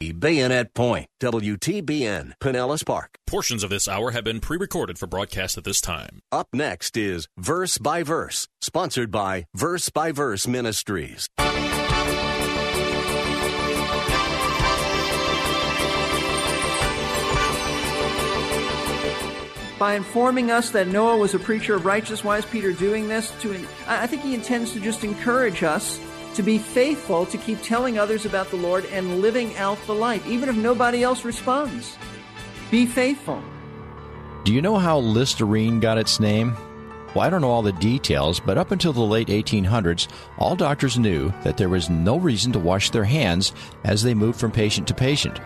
Bayonet Point, WTBN, Pinellas Park. Portions of this hour have been pre recorded for broadcast at this time. Up next is Verse by Verse, sponsored by Verse by Verse Ministries. by informing us that Noah was a preacher of righteousness. Why is Peter doing this? To, I think he intends to just encourage us to be faithful, to keep telling others about the Lord and living out the life, even if nobody else responds. Be faithful. Do you know how Listerine got its name? Well, I don't know all the details, but up until the late 1800s, all doctors knew that there was no reason to wash their hands as they moved from patient to patient.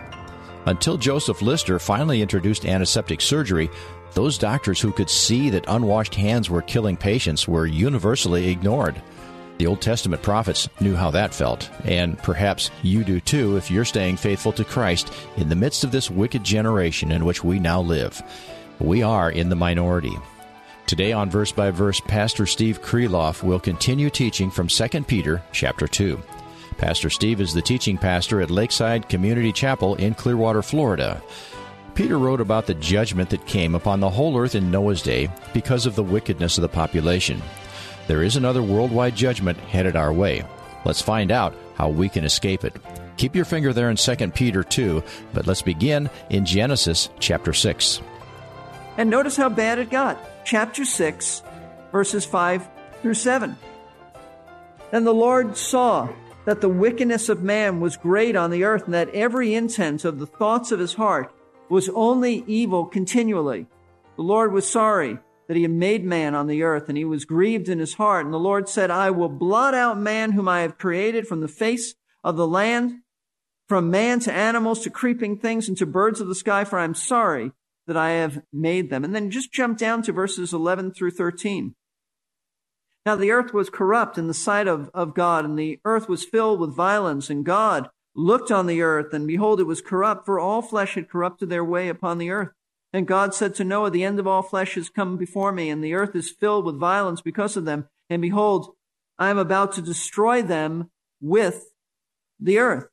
Until Joseph Lister finally introduced antiseptic surgery, those doctors who could see that unwashed hands were killing patients were universally ignored. The Old Testament prophets knew how that felt, and perhaps you do too if you're staying faithful to Christ in the midst of this wicked generation in which we now live. We are in the minority. Today on Verse by Verse, Pastor Steve Kreloff will continue teaching from 2 Peter chapter 2. Pastor Steve is the teaching pastor at Lakeside Community Chapel in Clearwater, Florida. Peter wrote about the judgment that came upon the whole earth in Noah's day because of the wickedness of the population. There is another worldwide judgment headed our way. Let's find out how we can escape it. Keep your finger there in 2 Peter 2, but let's begin in Genesis chapter 6. And notice how bad it got. Chapter 6, verses 5 through 7. And the Lord saw that the wickedness of man was great on the earth, and that every intent of the thoughts of his heart was only evil continually. The Lord was sorry that he had made man on the earth, and he was grieved in his heart. And the Lord said, I will blot out man whom I have created from the face of the land, from man to animals to creeping things and to birds of the sky, for I am sorry that I have made them. And then just jump down to verses 11 through 13. Now the earth was corrupt in the sight of, of God, and the earth was filled with violence, and God looked on the earth, and behold, it was corrupt, for all flesh had corrupted their way upon the earth. And God said to Noah, The end of all flesh has come before me, and the earth is filled with violence because of them. And behold, I am about to destroy them with the earth.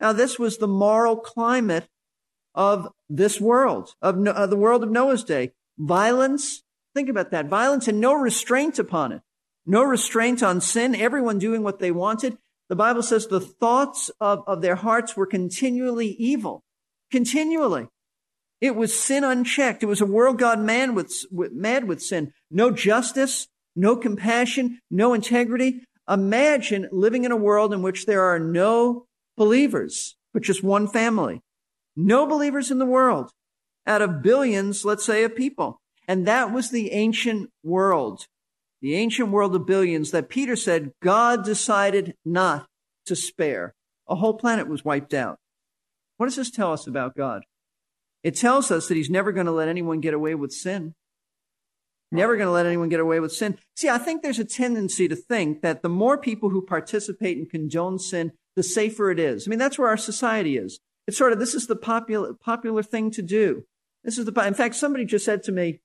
Now, this was the moral climate of this world, of, no, the world of Noah's day. Violence, think about that, violence and no restraint upon it. No restraint on sin, everyone doing what they wanted. The Bible says the thoughts of, of their hearts were continually evil. Continually. It was sin unchecked. It was a world gone mad with, with, mad with sin. No justice, no compassion, no integrity. Imagine living in a world in which there are no believers, but just one family. No believers in the world out of billions, let's say, of people. And that was the ancient world the ancient world of billions that Peter said God decided not to spare. A whole planet was wiped out. What does this tell us about God? It tells us that he's never going to let anyone get away with sin. Never going to let anyone get away with sin. See, I think there's a tendency to think that the more people who participate and condone sin, the safer it is. I mean, that's where our society is. It's sort of, this is the popular, popular thing to do. This is the, in fact, somebody just said to me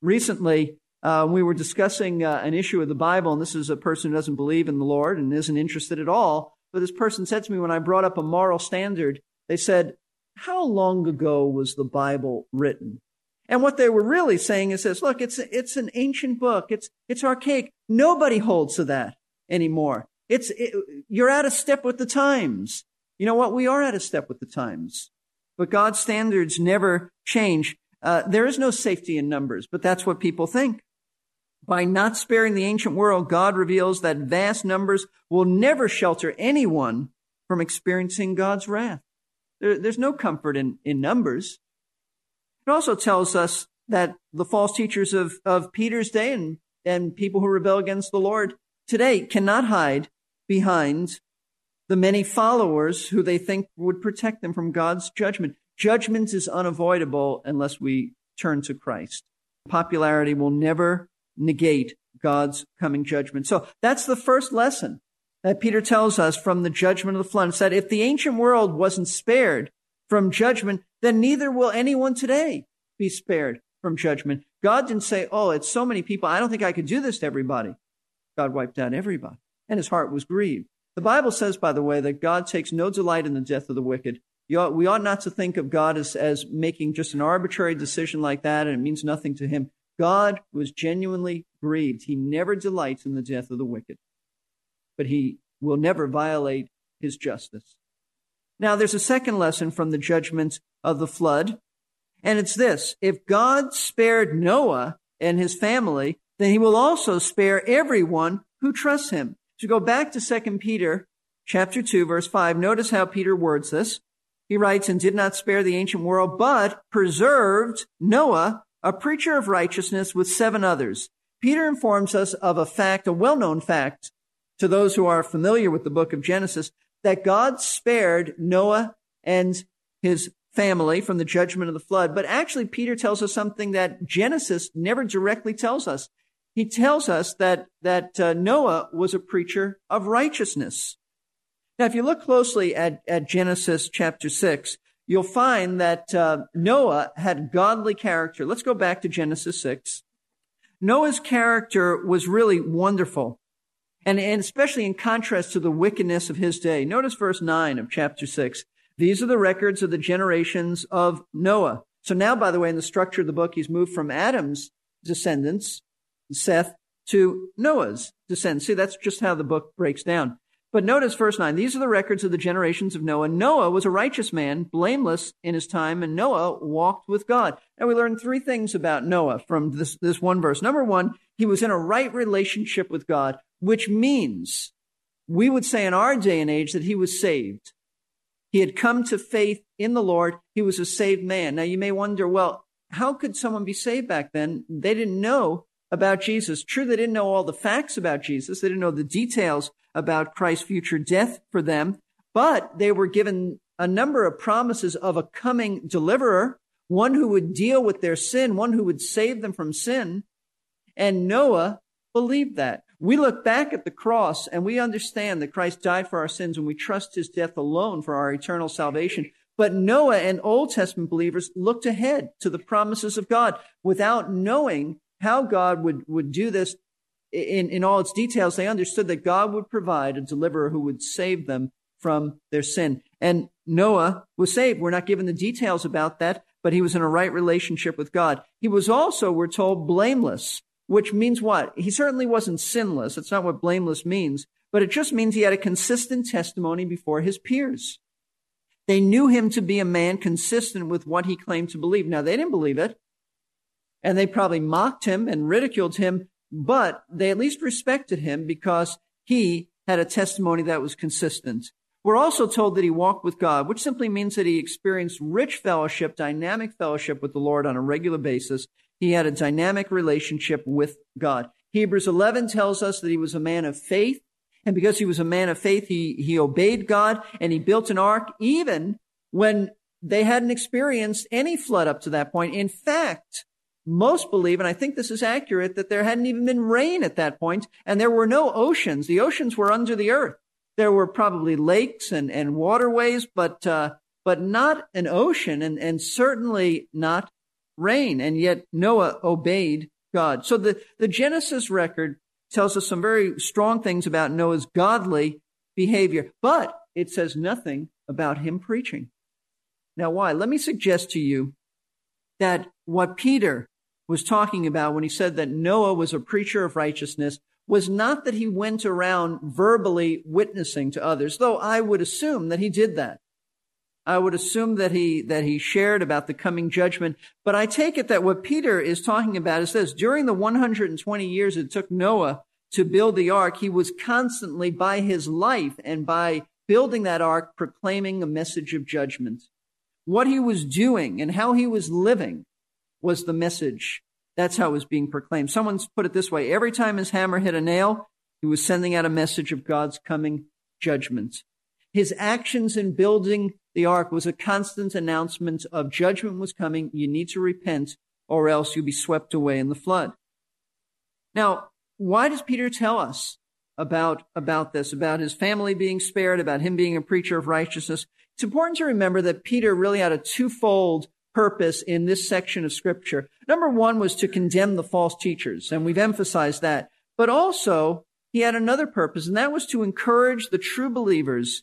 recently, uh, we were discussing uh, an issue of the Bible, and this is a person who doesn't believe in the Lord and isn't interested at all. But this person said to me when I brought up a moral standard, they said, How long ago was the Bible written? And what they were really saying is this look, it's, it's an ancient book, it's, it's archaic. Nobody holds to that anymore. It's, it, you're out of step with the times. You know what? We are out of step with the times. But God's standards never change. Uh, there is no safety in numbers, but that's what people think. By not sparing the ancient world, God reveals that vast numbers will never shelter anyone from experiencing God's wrath. There, there's no comfort in, in numbers. It also tells us that the false teachers of, of Peter's day and, and people who rebel against the Lord today cannot hide behind the many followers who they think would protect them from God's judgment. Judgment is unavoidable unless we turn to Christ. Popularity will never negate God's coming judgment. So that's the first lesson that Peter tells us from the judgment of the flood. It's that if the ancient world wasn't spared from judgment, then neither will anyone today be spared from judgment. God didn't say, Oh, it's so many people. I don't think I could do this to everybody. God wiped out everybody, and his heart was grieved. The Bible says, by the way, that God takes no delight in the death of the wicked. Ought, we ought not to think of God as, as making just an arbitrary decision like that, and it means nothing to him. God was genuinely grieved. He never delights in the death of the wicked, but he will never violate his justice. Now, there's a second lesson from the judgments of the flood, and it's this. If God spared Noah and his family, then he will also spare everyone who trusts him. To go back to 2 Peter chapter 2, verse 5, notice how Peter words this. He writes, and did not spare the ancient world, but preserved Noah, a preacher of righteousness with seven others. Peter informs us of a fact, a well-known fact to those who are familiar with the book of Genesis, that God spared Noah and his family from the judgment of the flood. But actually, Peter tells us something that Genesis never directly tells us. He tells us that, that uh, Noah was a preacher of righteousness. Now, if you look closely at, at Genesis chapter 6, you'll find that uh, Noah had godly character. Let's go back to Genesis 6. Noah's character was really wonderful, and, and especially in contrast to the wickedness of his day. Notice verse 9 of chapter 6. These are the records of the generations of Noah. So now, by the way, in the structure of the book, he's moved from Adam's descendants, Seth, to Noah's descendants. See, that's just how the book breaks down. But notice verse 9. These are the records of the generations of Noah. Noah was a righteous man, blameless in his time, and Noah walked with God. Now we learn three things about Noah from this, this one verse. Number one, he was in a right relationship with God, which means we would say in our day and age that he was saved. He had come to faith in the Lord. He was a saved man. Now you may wonder, well, how could someone be saved back then? They didn't know about Jesus. True, they didn't know all the facts about Jesus. They didn't know the details about Christ's future death for them, but they were given a number of promises of a coming deliverer, one who would deal with their sin, one who would save them from sin. And Noah believed that. We look back at the cross and we understand that Christ died for our sins and we trust his death alone for our eternal salvation. But Noah and Old Testament believers looked ahead to the promises of God without knowing how God would, would do this in, in all its details, they understood that God would provide a deliverer who would save them from their sin. And Noah was saved. We're not given the details about that, but he was in a right relationship with God. He was also, we're told, blameless, which means what? He certainly wasn't sinless. That's not what blameless means, but it just means he had a consistent testimony before his peers. They knew him to be a man consistent with what he claimed to believe. Now, they didn't believe it, and they probably mocked him and ridiculed him, but they at least respected him because he had a testimony that was consistent. We're also told that he walked with God, which simply means that he experienced rich fellowship, dynamic fellowship with the Lord on a regular basis. He had a dynamic relationship with God. Hebrews 11 tells us that he was a man of faith. And because he was a man of faith, he, he obeyed God and he built an ark even when they hadn't experienced any flood up to that point. In fact, most believe, and I think this is accurate, that there hadn't even been rain at that point, and there were no oceans. The oceans were under the earth. There were probably lakes and, and waterways, but uh, but not an ocean, and, and certainly not rain. And yet Noah obeyed God. So the, the Genesis record tells us some very strong things about Noah's godly behavior, but it says nothing about him preaching. Now, why? Let me suggest to you that what Peter was talking about when he said that Noah was a preacher of righteousness was not that he went around verbally witnessing to others, though I would assume that he did that. I would assume that he, that he shared about the coming judgment. But I take it that what Peter is talking about is this. During the 120 years it took Noah to build the ark, he was constantly by his life and by building that ark proclaiming a message of judgment. What he was doing and how he was living was the message. That's how it was being proclaimed. Someone's put it this way. Every time his hammer hit a nail, he was sending out a message of God's coming judgment. His actions in building the ark was a constant announcement of judgment was coming. You need to repent or else you'll be swept away in the flood. Now, why does Peter tell us about, about this, about his family being spared, about him being a preacher of righteousness? It's important to remember that Peter really had a twofold purpose in this section of scripture. Number one was to condemn the false teachers, and we've emphasized that. But also, he had another purpose, and that was to encourage the true believers,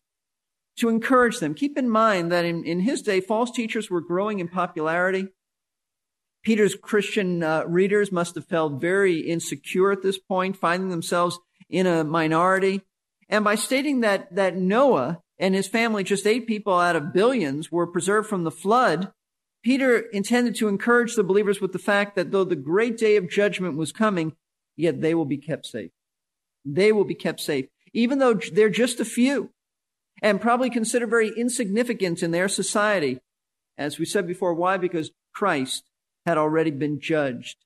to encourage them. Keep in mind that in, in his day, false teachers were growing in popularity. Peter's Christian uh, readers must have felt very insecure at this point, finding themselves in a minority. And by stating that, that Noah and his family, just eight people out of billions, were preserved from the flood, Peter intended to encourage the believers with the fact that though the great day of judgment was coming, yet they will be kept safe. They will be kept safe, even though they're just a few and probably considered very insignificant in their society. As we said before, why? Because Christ had already been judged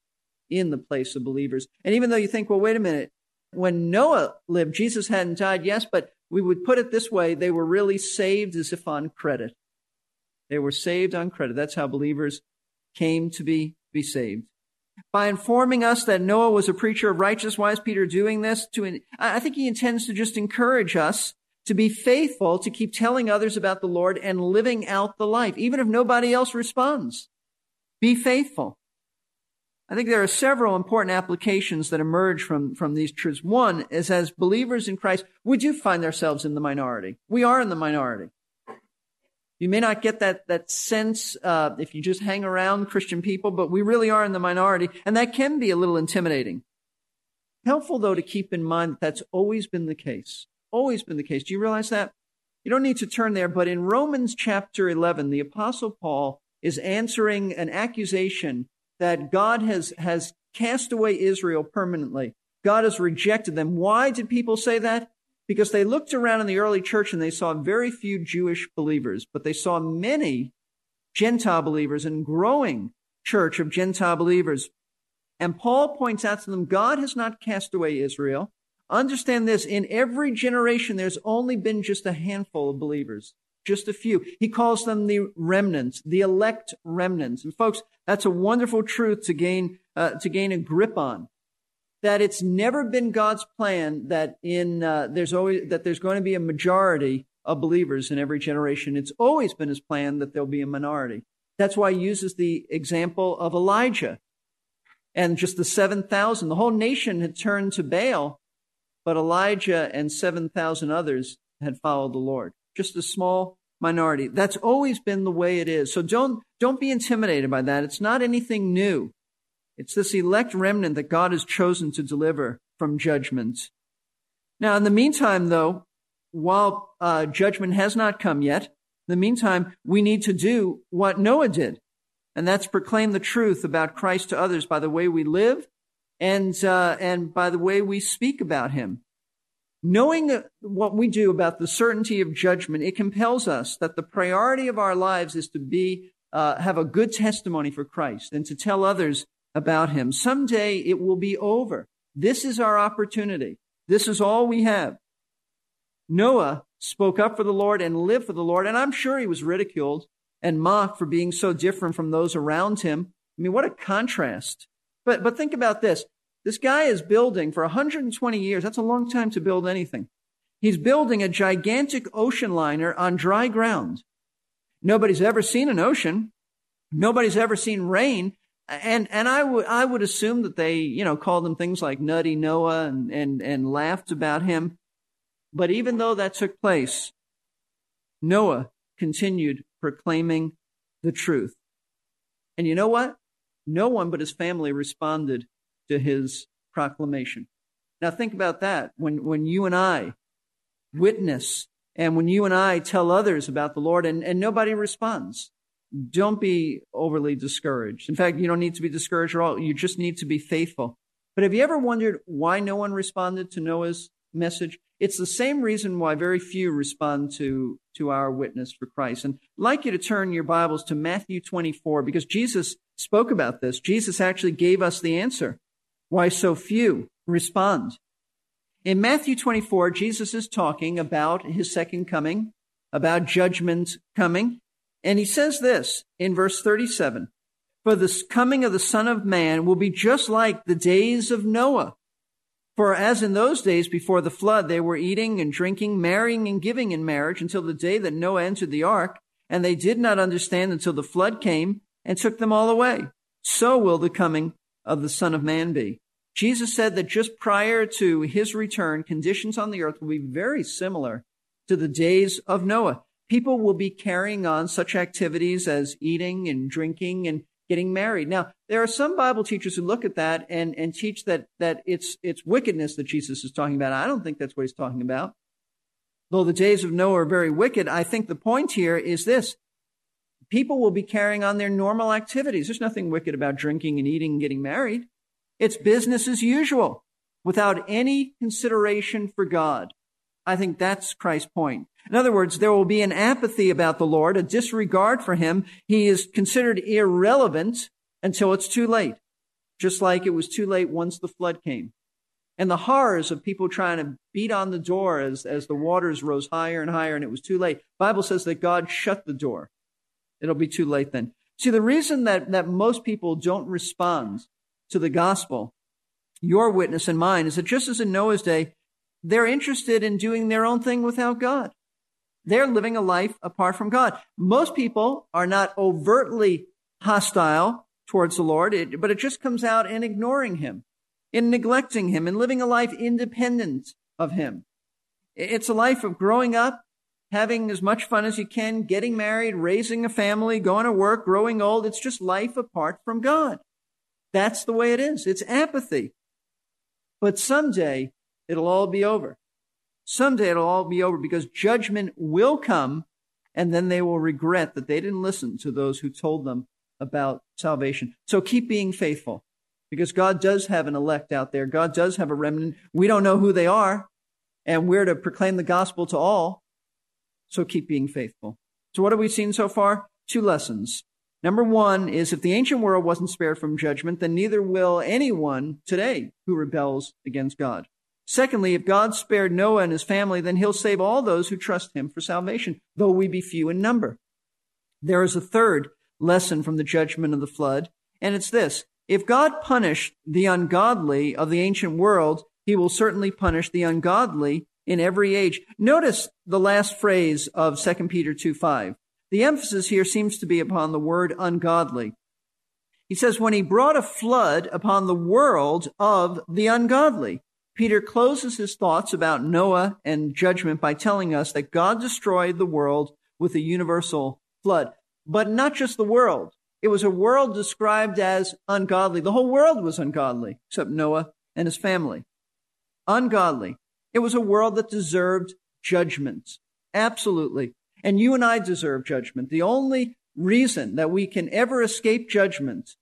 in the place of believers. And even though you think, well, wait a minute, when Noah lived, Jesus hadn't died, yes, but we would put it this way they were really saved as if on credit. They were saved on credit. That's how believers came to be, be saved. By informing us that Noah was a preacher of righteousness, why is Peter doing this? To, I think he intends to just encourage us to be faithful, to keep telling others about the Lord and living out the life, even if nobody else responds. Be faithful. I think there are several important applications that emerge from, from these truths. One is as believers in Christ, we do find ourselves in the minority. We are in the minority. You may not get that, that sense uh, if you just hang around Christian people, but we really are in the minority, and that can be a little intimidating. Helpful, though, to keep in mind that that's always been the case. Always been the case. Do you realize that? You don't need to turn there, but in Romans chapter 11, the Apostle Paul is answering an accusation that God has, has cast away Israel permanently. God has rejected them. Why did people say that? Because they looked around in the early church and they saw very few Jewish believers, but they saw many Gentile believers and growing church of Gentile believers. And Paul points out to them, God has not cast away Israel. Understand this, in every generation, there's only been just a handful of believers, just a few. He calls them the remnants, the elect remnants. And folks, that's a wonderful truth to gain, uh, to gain a grip on that it's never been God's plan that in uh, there's always that there's going to be a majority of believers in every generation. It's always been His plan that there'll be a minority. That's why He uses the example of Elijah and just the seven thousand. The whole nation had turned to Baal, but Elijah and seven thousand others had followed the Lord. Just a small minority. That's always been the way it is. So don't don't be intimidated by that. It's not anything new. It's this elect remnant that God has chosen to deliver from judgment. Now, in the meantime, though, while uh, judgment has not come yet, in the meantime, we need to do what Noah did, and that's proclaim the truth about Christ to others by the way we live and uh, and by the way we speak about Him. Knowing what we do about the certainty of judgment, it compels us that the priority of our lives is to be uh, have a good testimony for Christ and to tell others about him. Someday it will be over. This is our opportunity. This is all we have. Noah spoke up for the Lord and lived for the Lord, and I'm sure he was ridiculed and mocked for being so different from those around him. I mean, what a contrast. But, but think about this. This guy is building for 120 years. That's a long time to build anything. He's building a gigantic ocean liner on dry ground. Nobody's ever seen an ocean. Nobody's ever seen rain and and I would I would assume that they you know called him things like Nutty Noah and and and laughed about him. But even though that took place, Noah continued proclaiming the truth. And you know what? No one but his family responded to his proclamation. Now think about that. When when you and I witness and when you and I tell others about the Lord and, and nobody responds, don't be overly discouraged. In fact, you don't need to be discouraged at all. You just need to be faithful. But have you ever wondered why no one responded to Noah's message? It's the same reason why very few respond to, to our witness for Christ. And I'd like you to turn your Bibles to Matthew 24 because Jesus spoke about this. Jesus actually gave us the answer why so few respond. In Matthew 24, Jesus is talking about his second coming, about judgment coming. And he says this in verse 37 For the coming of the Son of Man will be just like the days of Noah. For as in those days before the flood, they were eating and drinking, marrying and giving in marriage until the day that Noah entered the ark, and they did not understand until the flood came and took them all away. So will the coming of the Son of Man be. Jesus said that just prior to his return, conditions on the earth will be very similar to the days of Noah. People will be carrying on such activities as eating and drinking and getting married. Now, there are some Bible teachers who look at that and, and teach that, that it's, it's wickedness that Jesus is talking about. I don't think that's what he's talking about. Though the days of Noah are very wicked, I think the point here is this. People will be carrying on their normal activities. There's nothing wicked about drinking and eating and getting married. It's business as usual without any consideration for God. I think that's Christ's point. In other words, there will be an apathy about the Lord, a disregard for him. He is considered irrelevant until it's too late, just like it was too late once the flood came. And the horrors of people trying to beat on the door as, as the waters rose higher and higher and it was too late. Bible says that God shut the door. It'll be too late then. See, the reason that, that most people don't respond to the gospel, your witness and mine, is that just as in Noah's day, they're interested in doing their own thing without God. They're living a life apart from God. Most people are not overtly hostile towards the Lord, but it just comes out in ignoring Him, in neglecting Him, in living a life independent of Him. It's a life of growing up, having as much fun as you can, getting married, raising a family, going to work, growing old. It's just life apart from God. That's the way it is. It's apathy. But someday it'll all be over. Someday it'll all be over because judgment will come and then they will regret that they didn't listen to those who told them about salvation. So keep being faithful because God does have an elect out there. God does have a remnant. We don't know who they are and we're to proclaim the gospel to all. So keep being faithful. So what have we seen so far? Two lessons. Number one is if the ancient world wasn't spared from judgment, then neither will anyone today who rebels against God. Secondly, if God spared Noah and his family, then he'll save all those who trust him for salvation, though we be few in number. There is a third lesson from the judgment of the flood, and it's this. If God punished the ungodly of the ancient world, he will certainly punish the ungodly in every age. Notice the last phrase of 2 Peter 2 5. The emphasis here seems to be upon the word ungodly. He says, when he brought a flood upon the world of the ungodly. Peter closes his thoughts about Noah and judgment by telling us that God destroyed the world with a universal flood. But not just the world. It was a world described as ungodly. The whole world was ungodly, except Noah and his family. Ungodly. It was a world that deserved judgment. Absolutely. And you and I deserve judgment. The only reason that we can ever escape judgment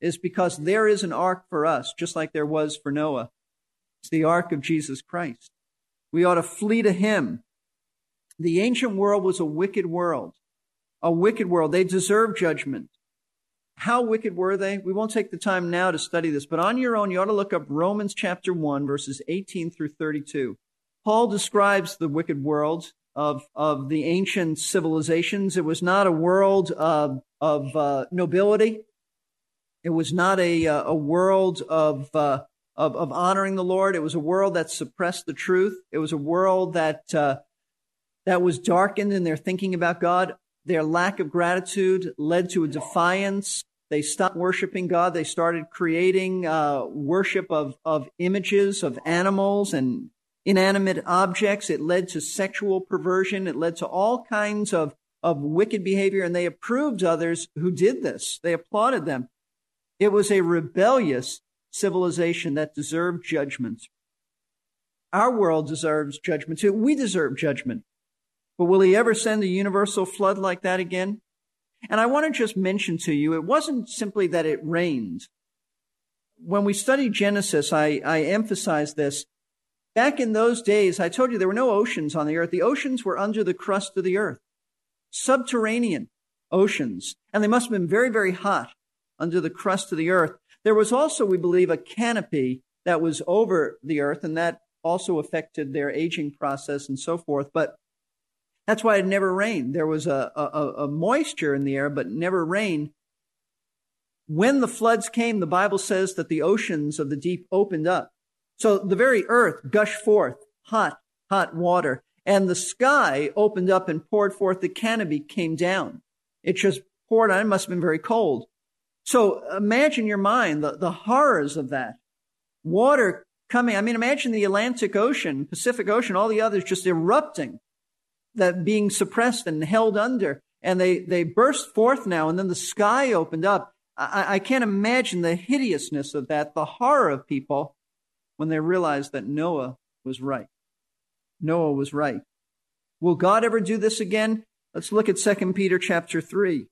is because there is an ark for us, just like there was for Noah. It's the ark of Jesus Christ. We ought to flee to him. The ancient world was a wicked world, a wicked world. They deserve judgment. How wicked were they? We won't take the time now to study this, but on your own, you ought to look up Romans chapter 1, verses 18 through 32. Paul describes the wicked world of, of the ancient civilizations. It was not a world of, of uh, nobility. It was not a, uh, a world of, uh, of, of honoring the Lord. It was a world that suppressed the truth. It was a world that, uh, that was darkened in their thinking about God. Their lack of gratitude led to a defiance. They stopped worshiping God. They started creating uh, worship of, of images of animals and inanimate objects. It led to sexual perversion. It led to all kinds of, of wicked behavior. And they approved others who did this. They applauded them. It was a rebellious civilization that deserved judgment. Our world deserves judgment too. We deserve judgment. But will he ever send a universal flood like that again? And I want to just mention to you, it wasn't simply that it rained. When we study Genesis, I, I emphasize this. Back in those days, I told you there were no oceans on the earth. The oceans were under the crust of the earth, subterranean oceans. And they must have been very, very hot under the crust of the earth. There was also, we believe, a canopy that was over the earth, and that also affected their aging process and so forth. But that's why it never rained. There was a, a, a moisture in the air, but never rain. When the floods came, the Bible says that the oceans of the deep opened up. So the very earth gushed forth hot, hot water, and the sky opened up and poured forth. The canopy came down. It just poured on. It must have been very cold. So imagine your mind, the, the horrors of that. Water coming. I mean, imagine the Atlantic Ocean, Pacific Ocean, all the others just erupting, that being suppressed and held under. And they, they burst forth now, and then the sky opened up. I, I can't imagine the hideousness of that, the horror of people when they realized that Noah was right. Noah was right. Will God ever do this again? Let's look at 2 Peter chapter 3,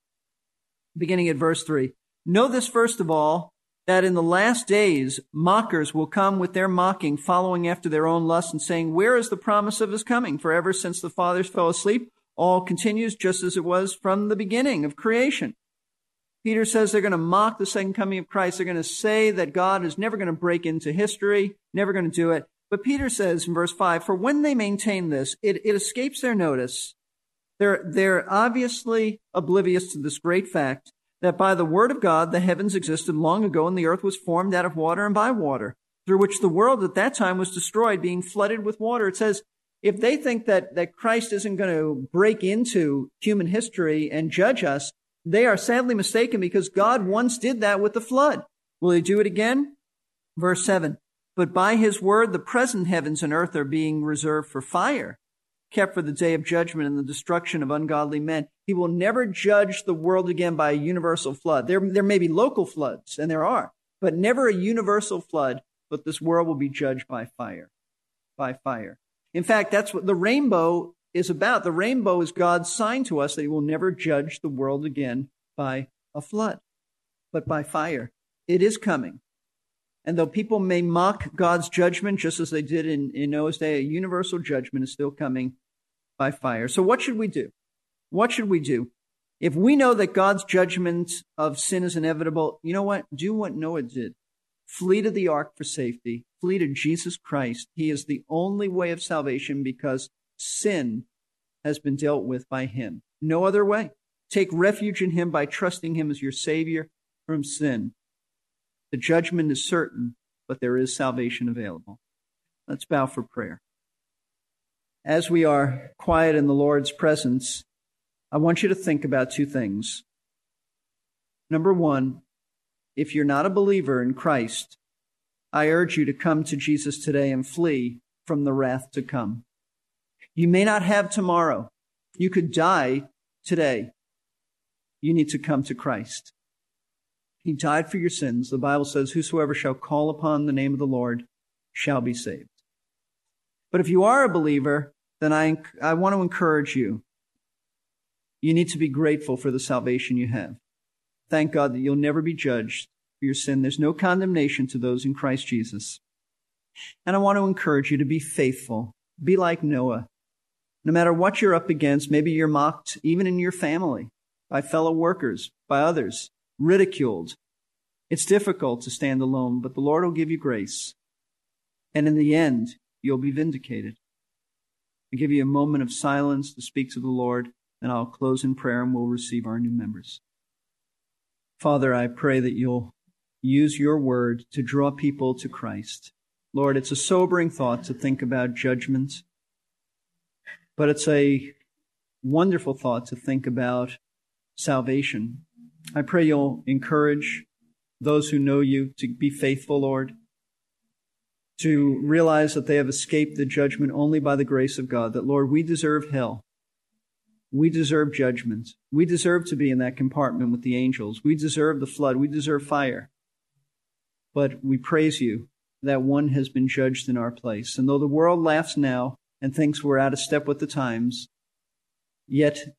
beginning at verse 3. Know this first of all, that in the last days mockers will come with their mocking, following after their own lusts, and saying, Where is the promise of his coming? For ever since the fathers fell asleep, all continues just as it was from the beginning of creation. Peter says they're going to mock the second coming of Christ. They're going to say that God is never going to break into history, never going to do it. But Peter says in verse 5 For when they maintain this, it, it escapes their notice. They're, they're obviously oblivious to this great fact that by the word of God the heavens existed long ago and the earth was formed out of water and by water, through which the world at that time was destroyed, being flooded with water. It says, if they think that, that Christ isn't going to break into human history and judge us, they are sadly mistaken because God once did that with the flood. Will he do it again? Verse 7. But by his word, the present heavens and earth are being reserved for fire, kept for the day of judgment and the destruction of ungodly men. He will never judge the world again by a universal flood. There, there may be local floods, and there are, but never a universal flood, but this world will be judged by fire. By fire. In fact, that's what the rainbow is about. The rainbow is God's sign to us that he will never judge the world again by a flood, but by fire. It is coming. And though people may mock God's judgment, just as they did in, in Noah's day, a universal judgment is still coming by fire. So what should we do? What should we do? If we know that God's judgment of sin is inevitable, you know what? Do what Noah did. Flee to the ark for safety. Flee to Jesus Christ. He is the only way of salvation because sin has been dealt with by him. No other way. Take refuge in him by trusting him as your Savior from sin. The judgment is certain, but there is salvation available. Let's bow for prayer. As we are quiet in the Lord's presence, I want you to think about two things. Number one, if you're not a believer in Christ, I urge you to come to Jesus today and flee from the wrath to come. You may not have tomorrow. You could die today. You need to come to Christ. He died for your sins. The Bible says, Whosoever shall call upon the name of the Lord shall be saved. But if you are a believer, then I, I want to encourage you. You need to be grateful for the salvation you have. Thank God that you'll never be judged for your sin. There's no condemnation to those in Christ Jesus. And I want to encourage you to be faithful. Be like Noah. No matter what you're up against, maybe you're mocked even in your family, by fellow workers, by others, ridiculed. It's difficult to stand alone, but the Lord will give you grace. And in the end, you'll be vindicated. I give you a moment of silence to speak to the Lord, and I'll close in prayer and we'll receive our new members. Father, I pray that you'll use your word to draw people to Christ. Lord, it's a sobering thought to think about judgment but it's a wonderful thought to think about salvation. I pray you'll encourage those who know you to be faithful, Lord, to realize that they have escaped the judgment only by the grace of God, that, Lord, we deserve hell. We deserve judgment. We deserve to be in that compartment with the angels. We deserve the flood. We deserve fire. But we praise you that one has been judged in our place. And though the world laughs now, and thinks we're out of step with the times. Yet,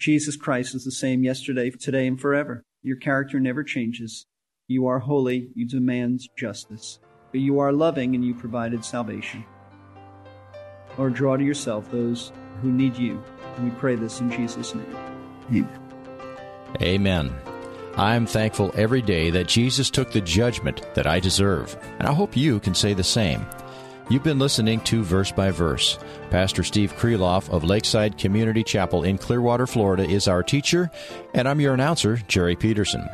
Jesus Christ is the same yesterday, today, and forever. Your character never changes. You are holy, you demand justice. But you are loving and you provided salvation. Lord, draw to yourself those who need you. And we pray this in Jesus' name. Amen. Amen. I'm thankful every day that Jesus took the judgment that I deserve, and I hope you can say the same. You've been listening to Verse by Verse. Pastor Steve Kreloff of Lakeside Community Chapel in Clearwater, Florida is our teacher, and I'm your announcer, Jerry Peterson.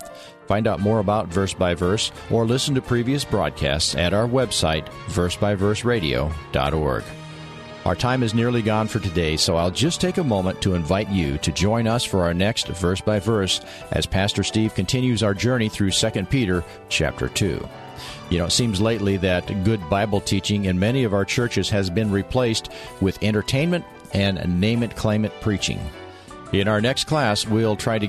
Find out more about Verse by Verse or listen to previous broadcasts at our website, versebyverseradio.org. Our time is nearly gone for today, so I'll just take a moment to invite you to join us for our next verse by verse as Pastor Steve continues our journey through 2 Peter chapter 2. You know, it seems lately that good Bible teaching in many of our churches has been replaced with entertainment and name it, claim it preaching. In our next class, we'll try to